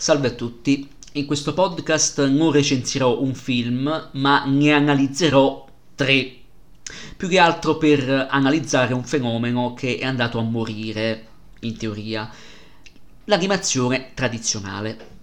Salve a tutti, in questo podcast non recensirò un film, ma ne analizzerò tre, più che altro per analizzare un fenomeno che è andato a morire, in teoria, l'animazione tradizionale.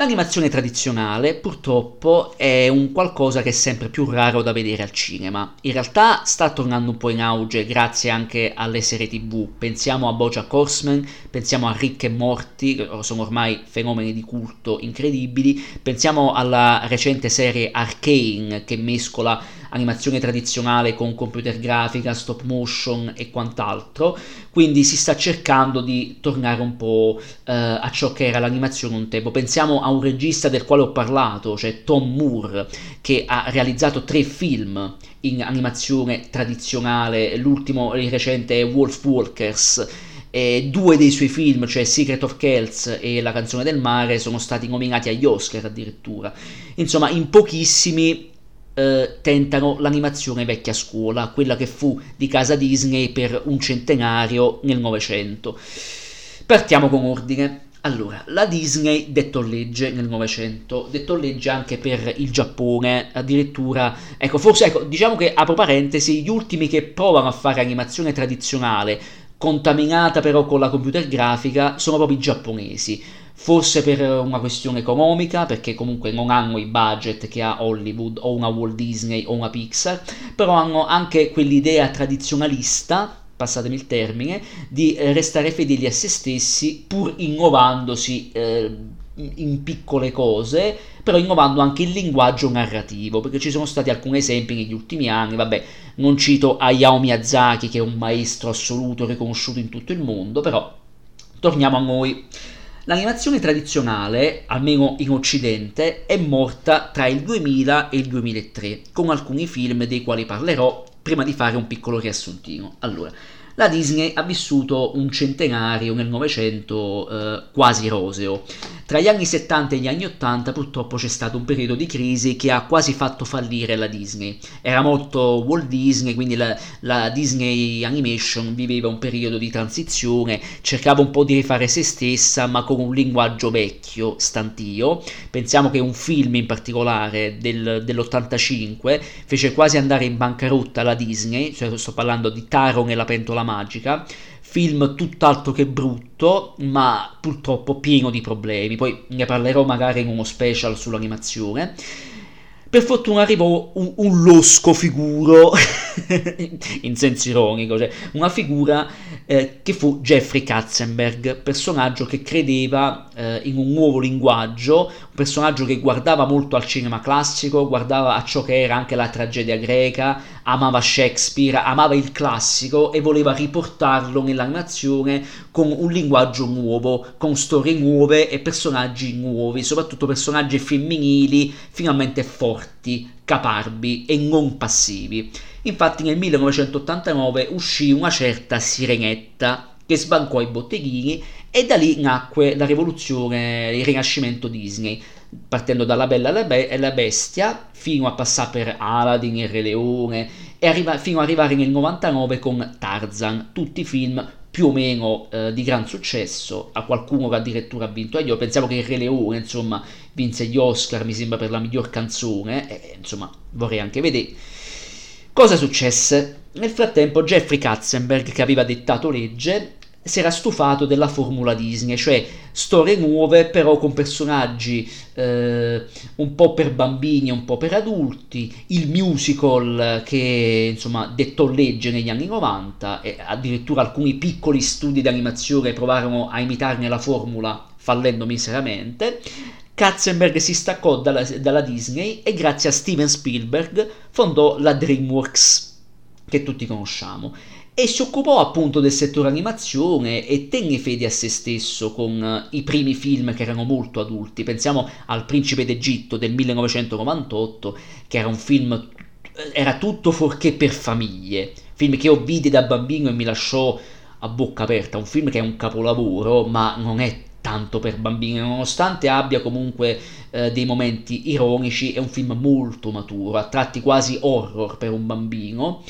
L'animazione tradizionale purtroppo è un qualcosa che è sempre più raro da vedere al cinema. In realtà sta tornando un po' in auge grazie anche alle serie tv. Pensiamo a Bojack Horseman, pensiamo a Rick e Morty, che sono ormai fenomeni di culto incredibili. Pensiamo alla recente serie Arcane che mescola animazione tradizionale con computer grafica, stop motion e quant'altro, quindi si sta cercando di tornare un po' eh, a ciò che era l'animazione un tempo. Pensiamo a un regista del quale ho parlato, cioè Tom Moore, che ha realizzato tre film in animazione tradizionale, l'ultimo il recente è Wolf Walkers. E due dei suoi film, cioè Secret of Kells e La canzone del mare, sono stati nominati agli Oscar addirittura. Insomma, in pochissimi eh, tentano l'animazione vecchia scuola, quella che fu di casa Disney per un centenario nel Novecento. Partiamo con ordine. Allora, la Disney dettò legge nel Novecento, dettò legge anche per il Giappone, addirittura, ecco, forse, ecco, diciamo che, apro parentesi, gli ultimi che provano a fare animazione tradizionale, contaminata però con la computer grafica, sono proprio i giapponesi. Forse per una questione economica, perché comunque non hanno i budget che ha Hollywood o una Walt Disney o una Pixar, però hanno anche quell'idea tradizionalista passatemi il termine, di restare fedeli a se stessi pur innovandosi eh, in piccole cose, però innovando anche il linguaggio narrativo, perché ci sono stati alcuni esempi negli ultimi anni, vabbè, non cito Hayao Miyazaki che è un maestro assoluto riconosciuto in tutto il mondo, però torniamo a noi. L'animazione tradizionale, almeno in Occidente, è morta tra il 2000 e il 2003, con alcuni film dei quali parlerò prima di fare un piccolo riassuntino. Allora, la Disney ha vissuto un centenario nel Novecento eh, quasi roseo. Tra gli anni 70 e gli anni 80 purtroppo c'è stato un periodo di crisi che ha quasi fatto fallire la Disney. Era molto Walt Disney, quindi la, la Disney Animation viveva un periodo di transizione, cercava un po' di rifare se stessa ma con un linguaggio vecchio, stantio. Pensiamo che un film in particolare del, dell'85 fece quasi andare in bancarotta la Disney, cioè sto parlando di Taron e la pentola magica film tutt'altro che brutto, ma purtroppo pieno di problemi. Poi ne parlerò magari in uno special sull'animazione. Per fortuna arrivò un, un losco figuro, in senso ironico, cioè una figura eh, che fu Jeffrey Katzenberg, personaggio che credeva eh, in un nuovo linguaggio, un personaggio che guardava molto al cinema classico, guardava a ciò che era anche la tragedia greca, amava Shakespeare, amava il classico e voleva riportarlo nell'animazione con un linguaggio nuovo, con storie nuove e personaggi nuovi, soprattutto personaggi femminili finalmente forti, caparbi e non passivi. Infatti nel 1989 uscì una certa Sirenetta che sbancò i botteghini e da lì nacque la rivoluzione, il rinascimento Disney, partendo dalla Bella e la Bestia fino a passare per Aladdin, il Re Leone e arriva, fino ad arrivare nel 99 con Tarzan, tutti film più o meno eh, di gran successo, a qualcuno che addirittura ha vinto agli Oscar, pensiamo che il Re Leone insomma vinse gli Oscar mi sembra per la miglior canzone, e insomma vorrei anche vedere. Cosa successe? Nel frattempo Jeffrey Katzenberg, che aveva dettato legge, si era stufato della formula Disney, cioè storie nuove però con personaggi eh, un po' per bambini e un po' per adulti, il musical che insomma dettò legge negli anni 90 e addirittura alcuni piccoli studi di animazione provarono a imitarne la formula fallendo miseramente. Katzenberg si staccò dalla, dalla Disney e grazie a Steven Spielberg fondò la DreamWorks che tutti conosciamo e si occupò appunto del settore animazione e tenne fede a se stesso con eh, i primi film che erano molto adulti. Pensiamo al Principe d'Egitto del 1998, che era un film eh, era tutto fuorché per famiglie, film che io vidi da bambino e mi lasciò a bocca aperta, un film che è un capolavoro, ma non è tanto per bambini, nonostante abbia comunque eh, dei momenti ironici, è un film molto maturo, a tratti quasi horror per un bambino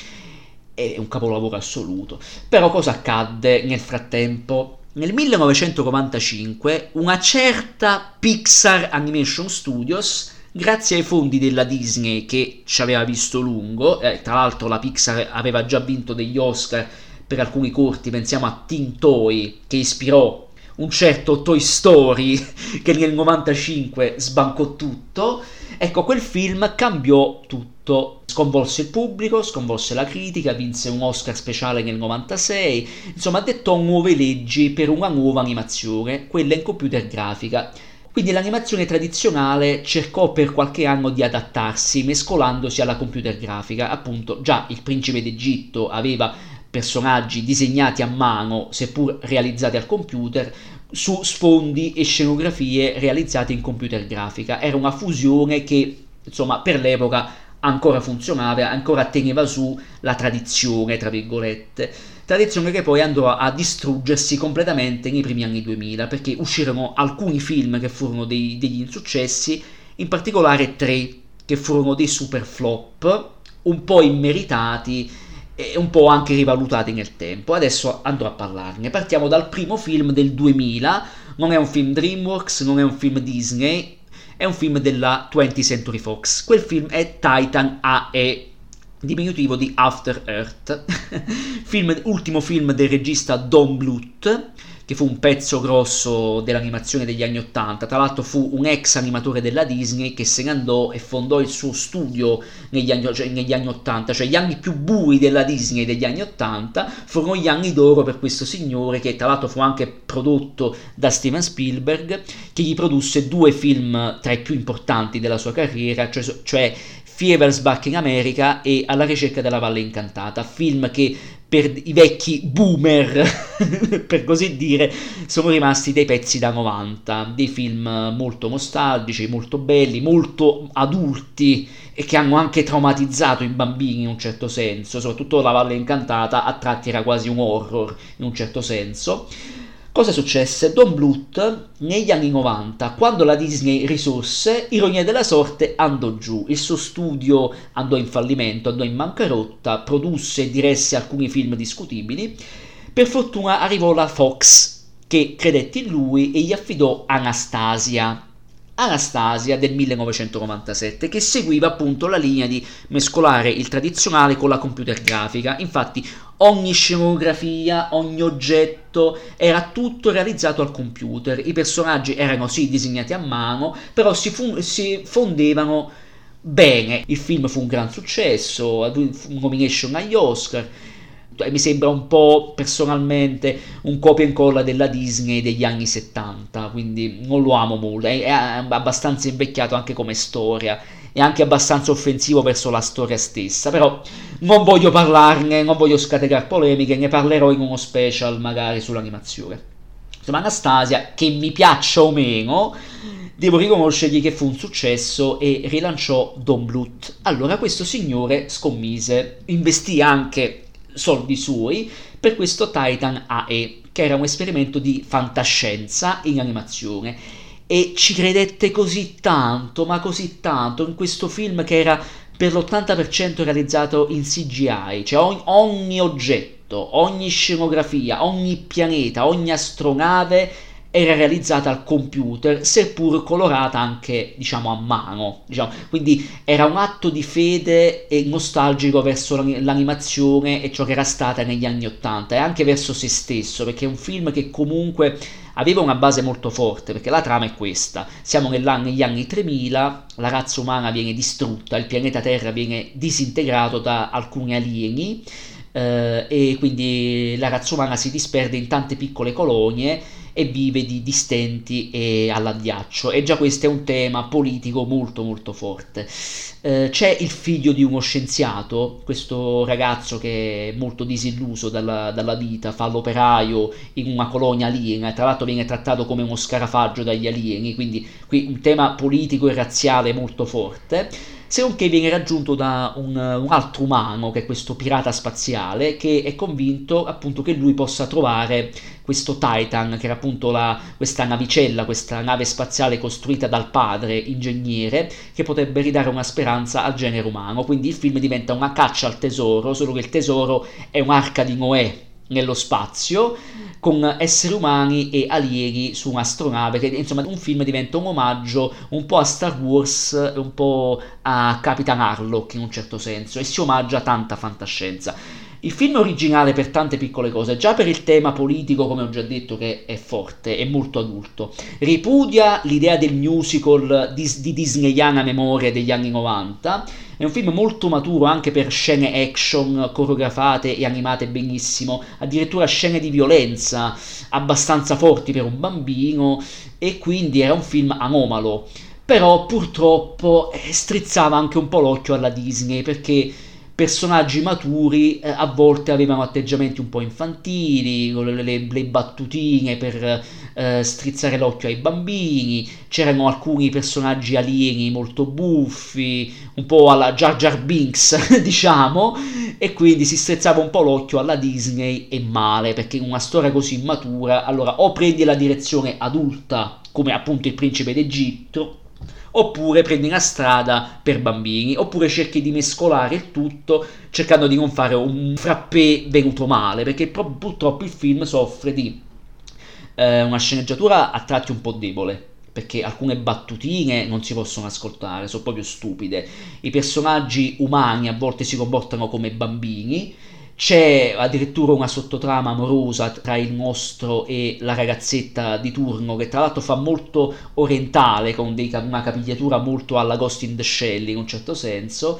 è un capolavoro assoluto. Però cosa accadde nel frattempo? nel 1995 una certa Pixar Animation Studios grazie ai fondi della Disney che ci aveva visto lungo, eh, tra l'altro la Pixar aveva già vinto degli Oscar per alcuni corti, pensiamo a Teen Toy che ispirò un certo Toy Story che nel 95 sbancò tutto, ecco quel film cambiò tutto, sconvolse il pubblico, sconvolse la critica, vinse un Oscar speciale nel 96, insomma dettò nuove leggi per una nuova animazione, quella in computer grafica. Quindi l'animazione tradizionale cercò per qualche anno di adattarsi mescolandosi alla computer grafica, appunto già il principe d'Egitto aveva personaggi disegnati a mano, seppur realizzati al computer, su sfondi e scenografie realizzate in computer grafica. Era una fusione che, insomma, per l'epoca ancora funzionava, ancora teneva su la tradizione, tra virgolette. Tradizione che poi andò a distruggersi completamente nei primi anni 2000, perché uscirono alcuni film che furono dei, degli insuccessi, in particolare tre che furono dei super flop, un po' immeritati e un po' anche rivalutati nel tempo. Adesso andrò a parlarne. Partiamo dal primo film del 2000, non è un film DreamWorks, non è un film Disney, è un film della 20th Century Fox. Quel film è Titan AE, diminutivo di After Earth, film, ultimo film del regista Don Bluth che fu un pezzo grosso dell'animazione degli anni Ottanta. Tra l'altro fu un ex animatore della Disney che se ne andò e fondò il suo studio negli anni, cioè, 80, cioè gli anni più bui della Disney degli anni Ottanta furono gli anni d'oro per questo signore che tra l'altro fu anche prodotto da Steven Spielberg che gli produsse due film tra i più importanti della sua carriera, cioè, cioè Fieversbach in America e Alla ricerca della Valle Incantata, film che per i vecchi boomer, per così dire, sono rimasti dei pezzi da 90, dei film molto nostalgici, molto belli, molto adulti e che hanno anche traumatizzato i bambini in un certo senso, soprattutto La Valle Incantata a tratti era quasi un horror in un certo senso. Cosa successe? Don Bluth negli anni 90, quando la Disney risorse, ironia della sorte, andò giù. Il suo studio andò in fallimento, andò in bancarotta, produsse e diresse alcuni film discutibili. Per fortuna arrivò la Fox, che credette in lui e gli affidò Anastasia, Anastasia del 1997 che seguiva appunto la linea di mescolare il tradizionale con la computer grafica. Infatti ogni scenografia, ogni oggetto era tutto realizzato al computer. I personaggi erano sì disegnati a mano, però si, fu- si fondevano bene. Il film fu un gran successo, nomination agli Oscar mi sembra un po' personalmente un copia e incolla della Disney degli anni 70, quindi non lo amo molto, è abbastanza invecchiato anche come storia e anche abbastanza offensivo verso la storia stessa, però non voglio parlarne, non voglio scatenare polemiche, ne parlerò in uno special magari sull'animazione. Insomma, Anastasia, che mi piaccia o meno, devo riconoscergli che fu un successo e rilanciò Don Bluth. Allora questo signore scommise, investì anche soldi suoi per questo Titan AE, che era un esperimento di fantascienza in animazione. E ci credette così tanto, ma così tanto, in questo film che era per l'80% realizzato in CGI, cioè ogni, ogni oggetto, ogni scenografia, ogni pianeta, ogni astronave era realizzata al computer, seppur colorata anche, diciamo, a mano. Diciamo. Quindi era un atto di fede e nostalgico verso l'animazione e ciò che era stata negli anni Ottanta e anche verso se stesso, perché è un film che comunque aveva una base molto forte, perché la trama è questa. Siamo negli anni 3000, la razza umana viene distrutta, il pianeta Terra viene disintegrato da alcuni alieni eh, e quindi la razza umana si disperde in tante piccole colonie e vive di distenti e all'addiaccio e già questo è un tema politico molto molto forte. Eh, c'è il figlio di uno scienziato, questo ragazzo che è molto disilluso dalla, dalla vita, fa l'operaio in una colonia aliena, tra l'altro viene trattato come uno scarafaggio dagli alieni, quindi qui un tema politico e razziale molto forte se non che viene raggiunto da un, un, altro umano, che è questo pirata spaziale, che è convinto appunto che lui possa trovare questo Titan, che era appunto la, questa navicella, questa nave spaziale costruita dal padre, ingegnere, che potrebbe ridare una speranza al genere umano. Quindi il film diventa una caccia al tesoro, solo che il tesoro è un'arca di Noè nello spazio con esseri umani e alieni su un'astronave, che insomma un film diventa un omaggio un po' a Star Wars, un po' a Capitan Harlock in un certo senso, e si omaggia tanta fantascienza. Il film originale per tante piccole cose, già per il tema politico, come ho già detto, che è forte, è molto adulto. Ripudia l'idea del musical di, di disneyana memoria degli anni 90. È un film molto maturo anche per scene action coreografate e animate benissimo, addirittura scene di violenza abbastanza forti per un bambino e quindi era un film anomalo. Però purtroppo eh, strizzava anche un po' l'occhio alla Disney perché personaggi maturi eh, a volte avevano atteggiamenti un po' infantili, le, le, le battutine per eh, strizzare l'occhio ai bambini, c'erano alcuni personaggi alieni molto buffi, un po' alla Jar Jar Binks, diciamo, e quindi si strizzava un po' l'occhio alla Disney e male, perché in una storia così immatura, allora o prendi la direzione adulta, come appunto il principe d'Egitto, oppure prendi una strada per bambini, oppure cerchi di mescolare il tutto cercando di non fare un frappè venuto male, perché purtroppo il film soffre di eh, una sceneggiatura a tratti un po' debole. Perché alcune battutine non si possono ascoltare, sono proprio stupide. I personaggi umani a volte si comportano come bambini, c'è addirittura una sottotrama amorosa tra il mostro e la ragazzetta di turno, che tra l'altro fa molto orientale, con dei, una capigliatura molto alla Ghost in the Shell in un certo senso.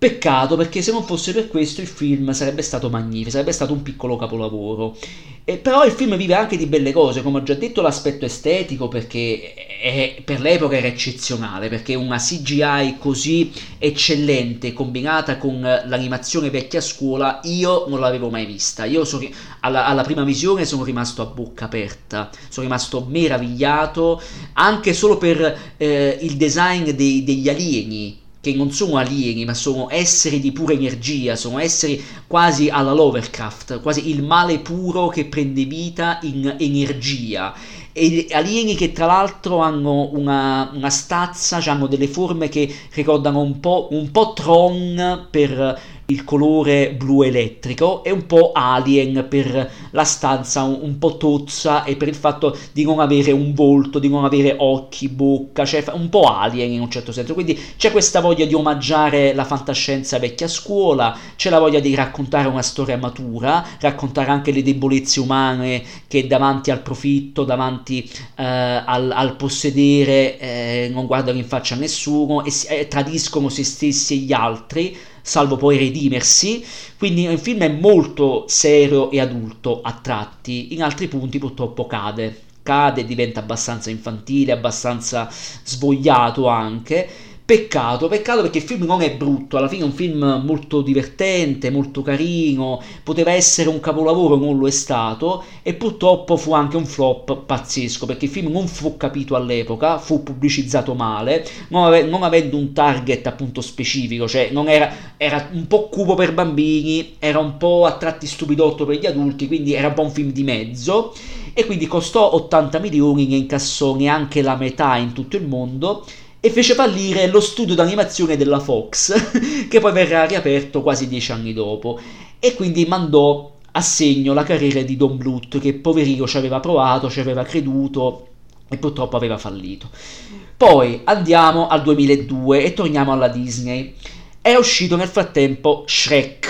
Peccato perché se non fosse per questo il film sarebbe stato magnifico, sarebbe stato un piccolo capolavoro. E però il film vive anche di belle cose, come ho già detto l'aspetto estetico perché è, per l'epoca era eccezionale, perché una CGI così eccellente combinata con l'animazione vecchia scuola io non l'avevo mai vista. Io so, alla, alla, prima visione sono rimasto a bocca aperta, sono rimasto meravigliato anche solo per eh, il design dei, degli alieni che non sono alieni, ma sono esseri di pura energia, sono esseri quasi alla Lovercraft, quasi il male puro che prende vita in energia. E alieni che tra l'altro hanno una, una stazza, cioè hanno delle forme che ricordano un po', un po' Tron per il colore blu elettrico e un po' alien per la stanza un, un, po' tozza e per il fatto di non avere un volto, di non avere occhi, bocca, cioè un po' alien in un certo senso. Quindi c'è questa voglia di omaggiare la fantascienza vecchia scuola, c'è la voglia di raccontare una storia matura, raccontare anche le debolezze umane che davanti al profitto, davanti eh, al, al, possedere eh, non guardano in faccia a nessuno e, e tradiscono se stessi e gli altri salvo poi redimersi, quindi il film è molto serio e adulto a tratti, in altri punti purtroppo cade, cade, diventa abbastanza infantile, abbastanza svogliato anche, Peccato, peccato perché il film non è brutto, alla fine è un film molto divertente, molto carino, poteva essere un capolavoro, non lo è stato, e purtroppo fu anche un flop pazzesco, perché il film non fu capito all'epoca, fu pubblicizzato male, non, ave- non avendo un target appunto specifico, cioè era, era un po' cubo per bambini, era un po' a tratti stupidotto per gli adulti, quindi era un po' un film di mezzo, e quindi costò 80 milioni, ne incassò neanche la metà in tutto il mondo, e fece fallire lo studio d'animazione della Fox, che poi verrà riaperto quasi dieci anni dopo, e quindi mandò a segno la carriera di Don Bluth, che poverino ci aveva provato, ci aveva creduto e purtroppo aveva fallito. Poi andiamo al 2002 e torniamo alla Disney. È uscito nel frattempo Shrek,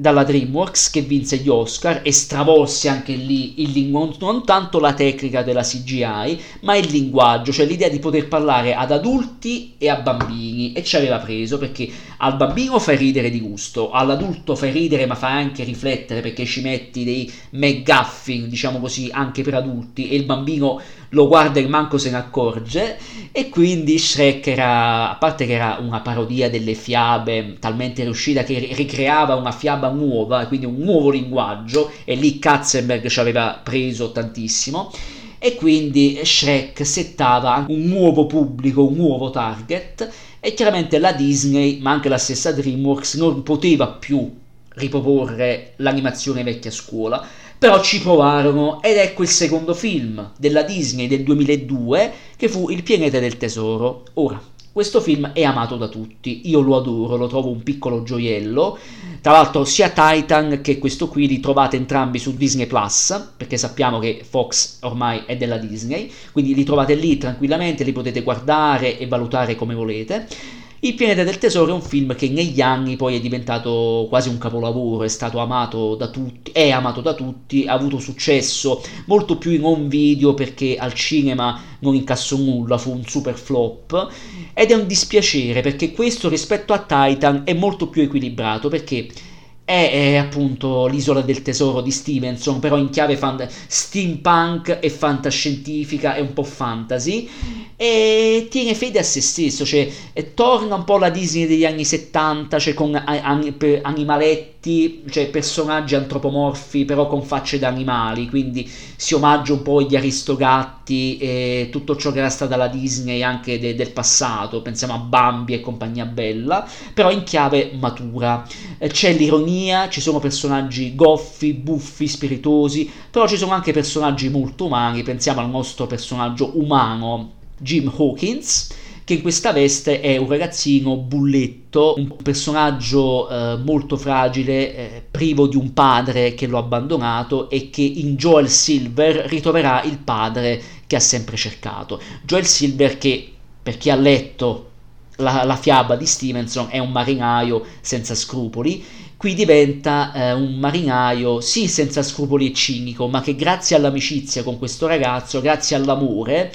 dalla DreamWorks che vinse gli Oscar e stravolse anche lì il linguaggio, non tanto la tecnica della CGI, ma il linguaggio, cioè l'idea di poter parlare ad adulti e a bambini e ci aveva preso perché al bambino fai ridere di gusto, all'adulto fai ridere ma fai anche riflettere perché ci metti dei McGuffin, diciamo così, anche per adulti e il bambino lo guarda e manco se ne accorge e quindi Shrek era, a parte che era una parodia delle fiabe talmente riuscita che ricreava una fiaba nuova, quindi un nuovo linguaggio e lì Katzenberg ci aveva preso tantissimo e quindi Shrek settava un nuovo pubblico, un nuovo target e chiaramente la Disney, ma anche la stessa DreamWorks non poteva più riproporre l'animazione vecchia scuola però ci provarono ed ecco il secondo film della Disney del 2002 che fu Il pianeta del tesoro. Ora, questo film è amato da tutti, io lo adoro, lo trovo un piccolo gioiello. Tra l'altro sia Titan che questo qui li trovate entrambi su Disney Plus, perché sappiamo che Fox ormai è della Disney, quindi li trovate lì tranquillamente, li potete guardare e valutare come volete. Il pianeta del tesoro è un film che negli anni poi è diventato quasi un capolavoro, è stato amato da tutti, è amato da tutti, ha avuto successo molto più in home video perché al cinema non incassò nulla, fu un super flop. Ed è un dispiacere perché questo rispetto a Titan è molto più equilibrato perché è, è, appunto l'isola del tesoro di Stevenson, però in chiave fan- steampunk e fantascientifica e un po' fantasy, e tiene fede a se stesso, cioè torna un po' la Disney degli anni 70, cioè con an- animaletti, cioè personaggi antropomorfi però con facce da animali, quindi si omaggia un po' gli aristogatti e tutto ciò che era stata la Disney anche de- del passato, pensiamo a Bambi e compagnia bella, però in chiave matura. C'è l'ironia ci sono personaggi goffi, buffi, spiritosi, però ci sono anche personaggi molto umani, pensiamo al nostro personaggio umano Jim Hawkins, che in questa veste è un ragazzino bulletto, un personaggio eh, molto fragile, eh, privo di un padre che lo ha abbandonato e che in Joel Silver ritroverà il padre che ha sempre cercato. Joel Silver che, per chi ha letto la, la fiaba di Stevenson, è un marinaio senza scrupoli qui diventa eh, un marinaio, sì senza scrupoli e cinico, ma che grazie all'amicizia con questo ragazzo, grazie all'amore,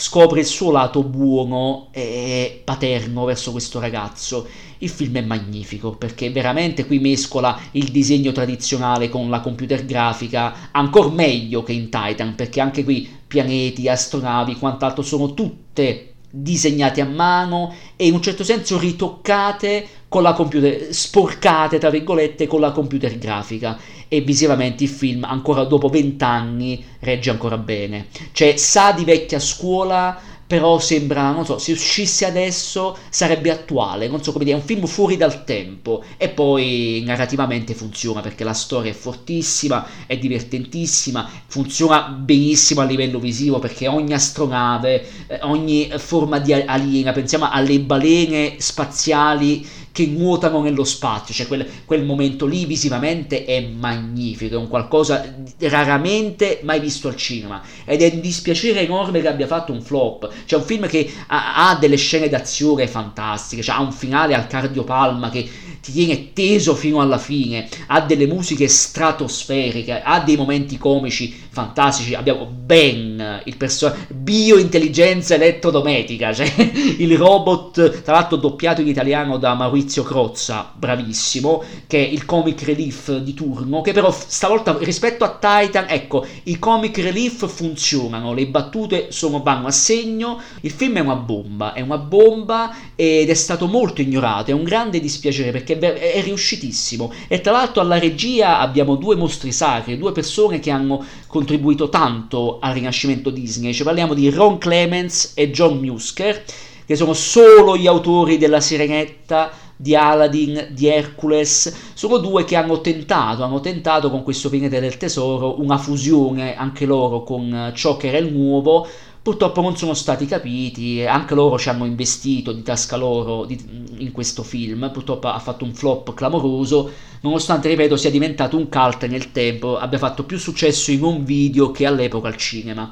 scopre il suo lato buono e paterno verso questo ragazzo. Il film è magnifico perché veramente qui mescola il disegno tradizionale con la computer grafica ancora meglio che in Titan perché anche qui pianeti, astronavi, quant'altro sono tutte disegnate a mano e in un certo senso ritoccate con la computer, sporcate tra virgolette con la computer grafica. E visivamente il film ancora dopo vent'anni regge ancora bene. Cioè sa di vecchia scuola però sembra, non so, se uscisse adesso sarebbe attuale, non so come dire, è un film fuori dal tempo e poi narrativamente funziona perché la storia è fortissima, è divertentissima, funziona benissimo a livello visivo perché ogni astronave, eh, ogni forma di aliena, pensiamo alle balene spaziali che nuotano nello spazio, cioè quel, quel momento lì visivamente è magnifico, è un qualcosa raramente mai visto al cinema. Ed è un dispiacere enorme che abbia fatto un flop, cioè un film che ha, ha delle scene d'azione fantastiche, cioè ha un finale al cardiopalma che ti tiene teso fino alla fine, ha delle musiche stratosferiche, ha dei momenti comici fantastici, abbiamo Ben, il personaggio biointelligenza elettrodomestica, cioè il robot, tra l'altro doppiato in italiano da Maurizio Crozza, bravissimo, che è il comic relief di turno, che però stavolta rispetto a Titan, ecco, i comic relief funzionano, le battute sono, vanno a segno, il film è una bomba, è una bomba ed è stato molto ignorato, è un grande dispiacere perché è riuscitissimo. E tra l'altro alla regia abbiamo due mostri sacri, due persone che hanno contribuito tanto al rinascimento Disney. Ci parliamo di Ron Clements e John Musker, che sono solo gli autori della Sirenetta, di Aladdin, di Hercules, sono due che hanno tentato, hanno tentato con questo pianeta del tesoro una fusione anche loro con ciò che era il nuovo, purtroppo non sono stati capiti, anche loro ci hanno investito di tasca loro di, in questo film, purtroppo ha fatto un flop clamoroso, nonostante, ripeto, sia diventato un cult nel tempo, abbia fatto più successo in un video che all'epoca al cinema.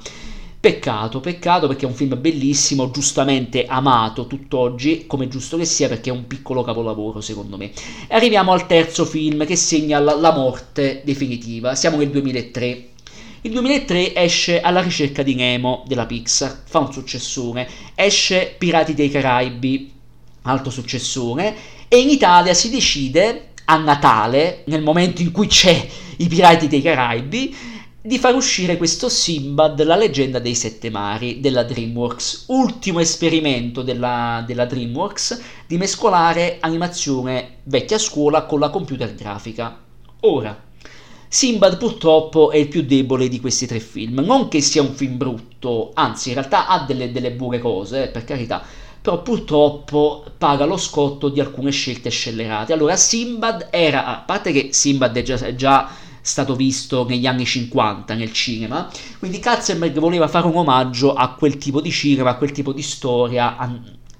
Peccato, peccato perché è un film bellissimo, giustamente amato tutt'oggi, come giusto che sia, perché è un piccolo capolavoro secondo me. E arriviamo al terzo film che segna la, la morte definitiva, siamo nel 2003. Il 2003 esce Alla ricerca di Nemo della Pixar, fa un successore, esce Pirati dei Caraibi, altro successore, e in Italia si decide a Natale, nel momento in cui c'è i Pirati dei Caraibi, di far uscire questo Simbad, la leggenda dei sette mari della DreamWorks, ultimo esperimento della, della DreamWorks di mescolare animazione vecchia scuola con la computer grafica. Ora, Simbad purtroppo è il più debole di questi tre film. Non che sia un film brutto, anzi in realtà ha delle, delle buone cose, eh, per carità, però purtroppo paga lo scotto di alcune scelte scellerate. Allora Simbad era, a parte che Simbad è già, è già stato visto negli anni 50 nel cinema, quindi Katzenberg voleva fare un omaggio a quel tipo di cinema, a quel tipo di storia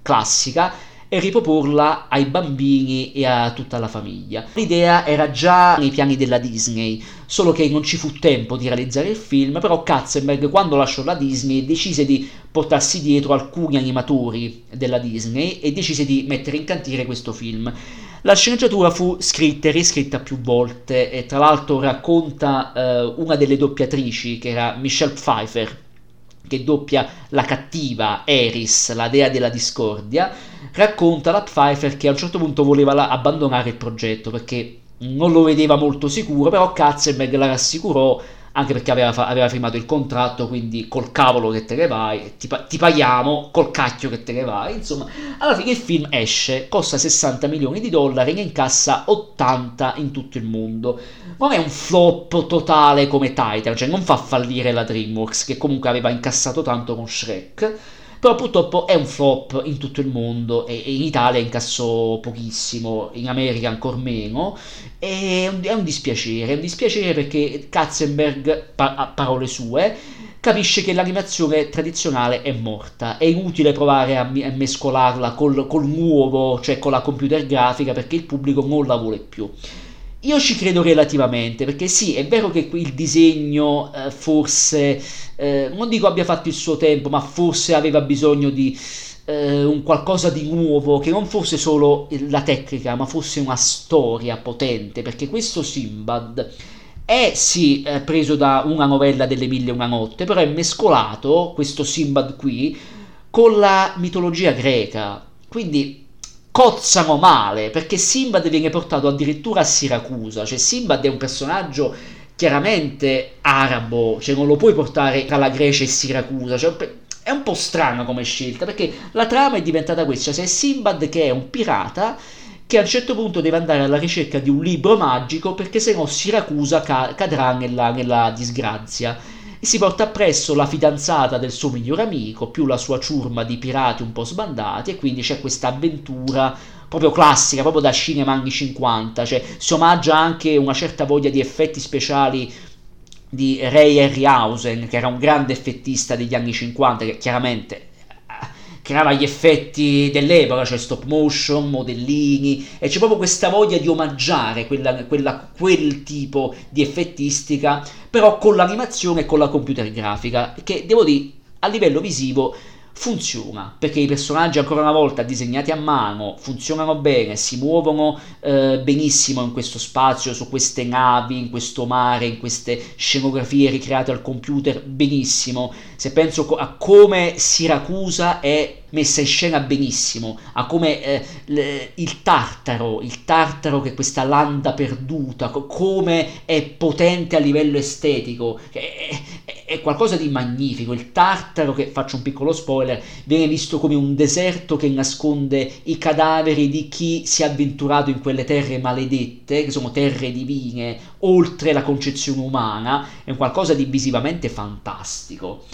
classica e riproporla ai bambini e a tutta la famiglia. L'idea era già nei piani della Disney, solo che non ci fu tempo di realizzare il film, però Katzenberg quando lasciò la Disney decise di portarsi dietro alcuni animatori della Disney e decise di mettere in cantiere questo film. La sceneggiatura fu scritta e riscritta più volte e tra l'altro racconta eh, una delle doppiatrici che era Michelle Pfeiffer che doppia la cattiva Eris, la dea della discordia, racconta la Pfeiffer che a un certo punto voleva la- abbandonare il progetto perché non lo vedeva molto sicuro, però Katzenberg la rassicurò anche perché aveva, aveva firmato il contratto, quindi col cavolo che te ne vai, ti, ti paghiamo, col cacchio che te ne vai, insomma, alla fine il film esce, costa 60 milioni di dollari, ne incassa 80 in tutto il mondo. Non è un flop totale come Titan, cioè non fa fallire la DreamWorks, che comunque aveva incassato tanto con Shrek, però purtroppo è un flop in tutto il mondo e, in Italia incassò pochissimo, in America ancora meno, e è un, dispiacere, è un dispiacere perché Katzenberg, a parole sue, capisce che l'animazione tradizionale è morta, è inutile provare a, a mescolarla col, col nuovo, cioè con la computer grafica, perché il pubblico non la vuole più. Io ci credo relativamente, perché sì, è vero che il disegno eh, forse, eh, non dico abbia fatto il suo tempo, ma forse aveva bisogno di eh, un qualcosa di nuovo, che non fosse solo la tecnica, ma fosse una storia potente, perché questo Simbad è sì eh, preso da una novella delle mille e una notte, però è mescolato, questo Simbad qui, con la mitologia greca. Quindi cozzano male, perché Simbad viene portato addirittura a Siracusa, cioè Simbad è un personaggio chiaramente arabo, cioè non lo puoi portare tra la Grecia e Siracusa, cioè è un po' strana come scelta, perché la trama è diventata questa, cioè Simbad che è un pirata che a un certo punto deve andare alla ricerca di un libro magico perché se no Siracusa ca- cadrà nella, nella disgrazia si porta appresso la fidanzata del suo migliore amico più la sua ciurma di pirati un po' sbandati e quindi c'è questa avventura proprio classica, proprio da cinema anni 50, cioè si omaggia anche una certa voglia di effetti speciali di Ray Harryhausen, che era un grande effettista degli anni 50, che chiaramente creava gli effetti dell'epoca, cioè stop motion, modellini, e c'è proprio questa voglia di omaggiare quella, quella, quel tipo di effettistica, però con l'animazione e con la computer grafica, che devo dire a livello visivo funziona perché i personaggi ancora una volta disegnati a mano funzionano bene, si muovono eh, benissimo in questo spazio, su queste navi, in questo mare, in queste scenografie ricreate al computer benissimo. Se penso a come Siracusa è messa in scena benissimo, a come eh, il Tartaro, il Tartaro che è questa landa perduta, co- come è potente a livello estetico, è, è, è, qualcosa di magnifico. Il Tartaro, che faccio un piccolo spoiler, viene visto come un deserto che nasconde i cadaveri di chi si è avventurato in quelle terre maledette, che sono terre divine, oltre la concezione umana, è qualcosa di visivamente fantastico.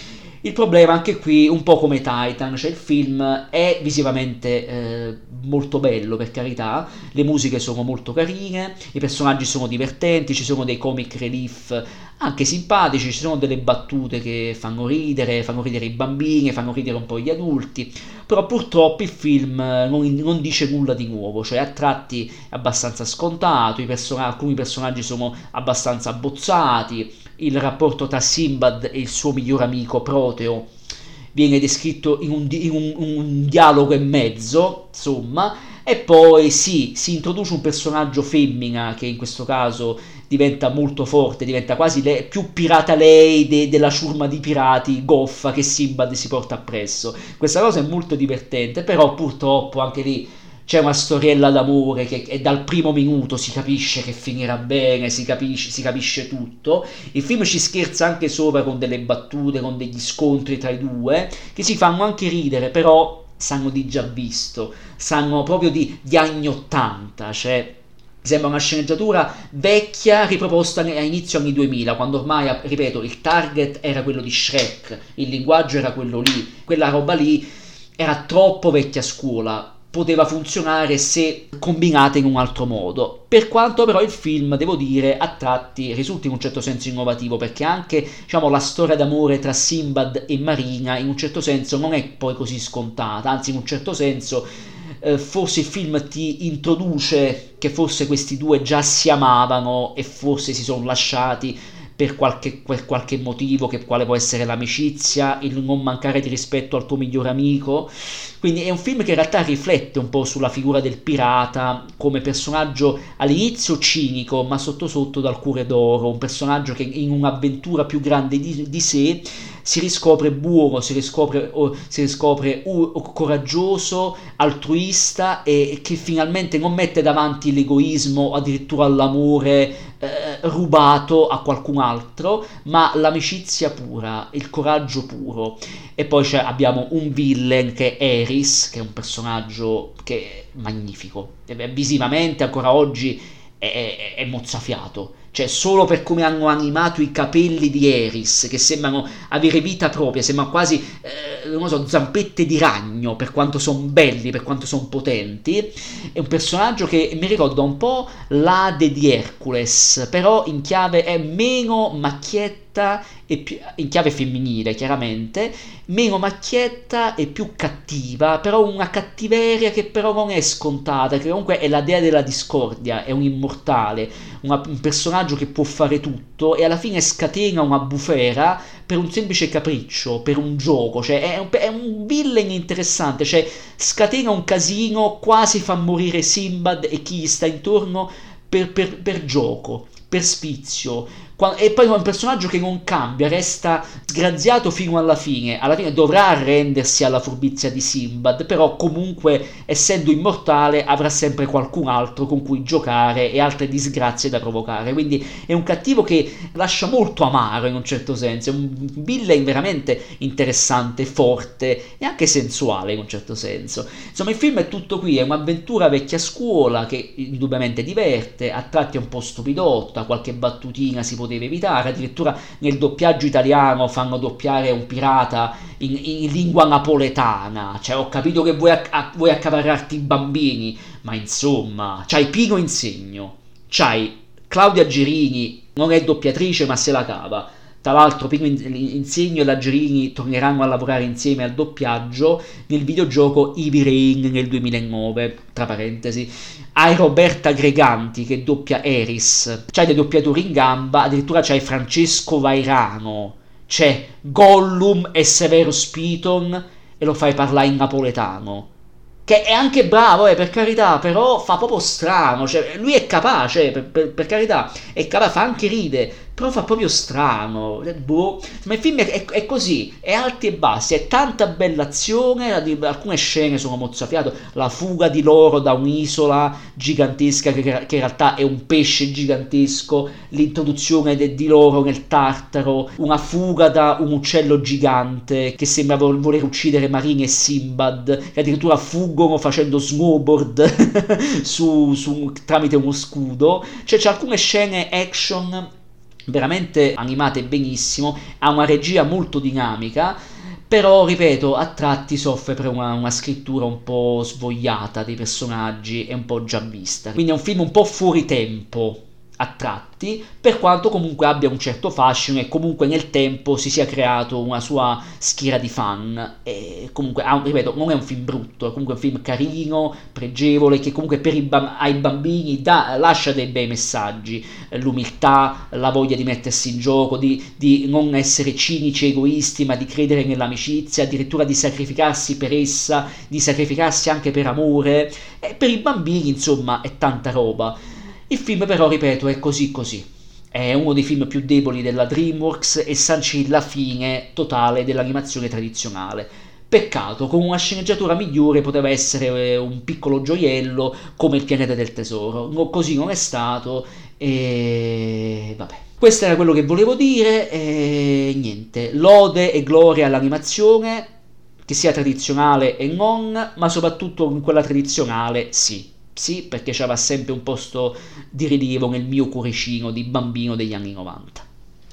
Il problema anche qui, un po' come Titan, cioè il film è visivamente eh, molto bello per carità, le musiche sono molto carine, i personaggi sono divertenti, ci sono dei comic relief anche simpatici, ci sono delle battute che fanno ridere, fanno ridere i bambini, fanno ridere un po' gli adulti, però purtroppo il film non, non dice nulla di nuovo, cioè a tratti è abbastanza scontato, person- alcuni personaggi sono abbastanza abbozzati, il rapporto tra Simbad e il suo miglior amico Proteo viene descritto in un, in un, un dialogo e mezzo, insomma, e poi sì, si introduce un personaggio femmina che in questo caso diventa molto forte, diventa quasi lei, più pirata lei de, della ciurma di pirati goffa che Simbad si porta appresso. Questa cosa è molto divertente, però purtroppo anche lì c'è una storiella d'amore che è dal primo minuto si capisce che finirà bene, si capisce, si capisce tutto. Il film ci scherza anche sopra con delle battute, con degli scontri tra i due, che si fanno anche ridere, però sanno di già visto, sanno proprio di, di anni 80, cioè sembra una sceneggiatura vecchia riproposta a inizio anni 2000, quando ormai, ripeto, il target era quello di Shrek, il linguaggio era quello lì, quella roba lì era troppo vecchia scuola poteva funzionare se combinate in un altro modo. Per quanto però il film, devo dire, a tratti risulti in un certo senso innovativo, perché anche diciamo, la storia d'amore tra Simbad e Marina in un certo senso non è poi così scontata, anzi in un certo senso eh, forse il film ti introduce che forse questi due già si amavano e forse si sono lasciati per qualche, per qualche motivo, che quale può essere l'amicizia, il non mancare di rispetto al tuo migliore amico. Quindi è un film che in realtà riflette un po' sulla figura del pirata come personaggio all'inizio cinico, ma sotto sotto dal cuore d'oro, un personaggio che in un'avventura più grande di, di sé si riscopre buono, si riscopre, oh, si riscopre uh, coraggioso, altruista e che finalmente non mette davanti l'egoismo addirittura l'amore eh, rubato a qualcun altro, ma l'amicizia pura, il coraggio puro. E poi abbiamo un villain che è Eris, che è un personaggio che è magnifico, visivamente ancora oggi è, è, è mozzafiato cioè solo per come hanno animato i capelli di Eris, che sembrano avere vita propria, sembrano quasi, eh, non so, zampette di ragno, per quanto sono belli, per quanto sono potenti. È un personaggio che mi ricorda un po' l'Ade di Hercules, però in chiave è meno macchietta e più, in chiave femminile chiaramente, meno macchietta e più cattiva, però una cattiveria che però non è scontata, che comunque è la dea della discordia, è un immortale, una, un personaggio che può fare tutto e alla fine scatena una bufera per un semplice capriccio, per un gioco, cioè è un, è un villain interessante, cioè scatena un casino, quasi fa morire Simbad e chi gli sta intorno per, per, per gioco, per spizio, e poi è un personaggio che non cambia, resta sgraziato fino alla fine. Alla fine dovrà arrendersi alla furbizia di Simbad, però comunque, essendo immortale, avrà sempre qualcun altro con cui giocare e altre disgrazie da provocare. Quindi è un cattivo che lascia molto amaro in un certo senso. È un villain veramente interessante, forte e anche sensuale in un certo senso. Insomma, il film è tutto qui, è un'avventura vecchia scuola che indubbiamente diverte, a tratti è un po' stupidotta, qualche battutina si può poteva evitare, addirittura nel doppiaggio italiano fanno doppiare un pirata in, in lingua napoletana, cioè ho capito che vuoi, a, vuoi accaparrarti i bambini, ma insomma, c'hai Pino Insegno, c'hai Claudia Gerini, non è doppiatrice ma se la cava, tra l'altro Insegno e la Gerini torneranno a lavorare insieme al doppiaggio nel videogioco Eevee Rain nel 2009, tra parentesi. Hai Roberta Greganti che doppia Eris, c'hai dei doppiatori in gamba, addirittura c'hai Francesco Vairano, c'è Gollum e Severo Spiton e lo fai parlare in napoletano. Che è anche bravo, eh, per carità, però fa proprio strano, cioè, lui è capace, per, per, per carità, è capace, fa anche ride, però fa proprio strano. Eh, boh. Ma il film è, è, così, è alti e bassi, è tanta bella azione, alcune scene sono mozzafiato, la fuga di loro da un'isola gigantesca che, che in realtà è un pesce gigantesco, l'introduzione de, di loro nel Tartaro, una fuga da un uccello gigante che sembra voler uccidere Marini e Simbad, che addirittura fuggono facendo snowboard su, su, tramite uno scudo. Cioè c'è alcune scene action veramente animate benissimo, ha una regia molto dinamica, però ripeto, a tratti soffre per una, una, scrittura un po' svogliata dei personaggi e un po' già vista. Quindi è un film un po' fuori tempo a tratti, per quanto comunque abbia un certo fascino e comunque nel tempo si sia creato una sua schiera di fan. E comunque, ripeto, non è un film brutto, è comunque un film carino, pregevole, che comunque per i bam- ai bambini dà, lascia dei bei messaggi, l'umiltà, la voglia di mettersi in gioco, di, di non essere cinici, egoisti, ma di credere nell'amicizia, addirittura di sacrificarsi per essa, di sacrificarsi anche per amore. E per i bambini, insomma, è tanta roba. Il film però, ripeto, è così così. È uno dei film più deboli della DreamWorks e sancì la fine totale dell'animazione tradizionale. Peccato, con una sceneggiatura migliore poteva essere eh, un piccolo gioiello come il pianeta del tesoro. No, così non è stato e vabbè. Questo era quello che volevo dire e niente. Lode e gloria all'animazione, che sia tradizionale e non, ma soprattutto in quella tradizionale sì. Sì, perché c'era sempre un posto di rilievo nel mio cuoricino di bambino degli anni 90.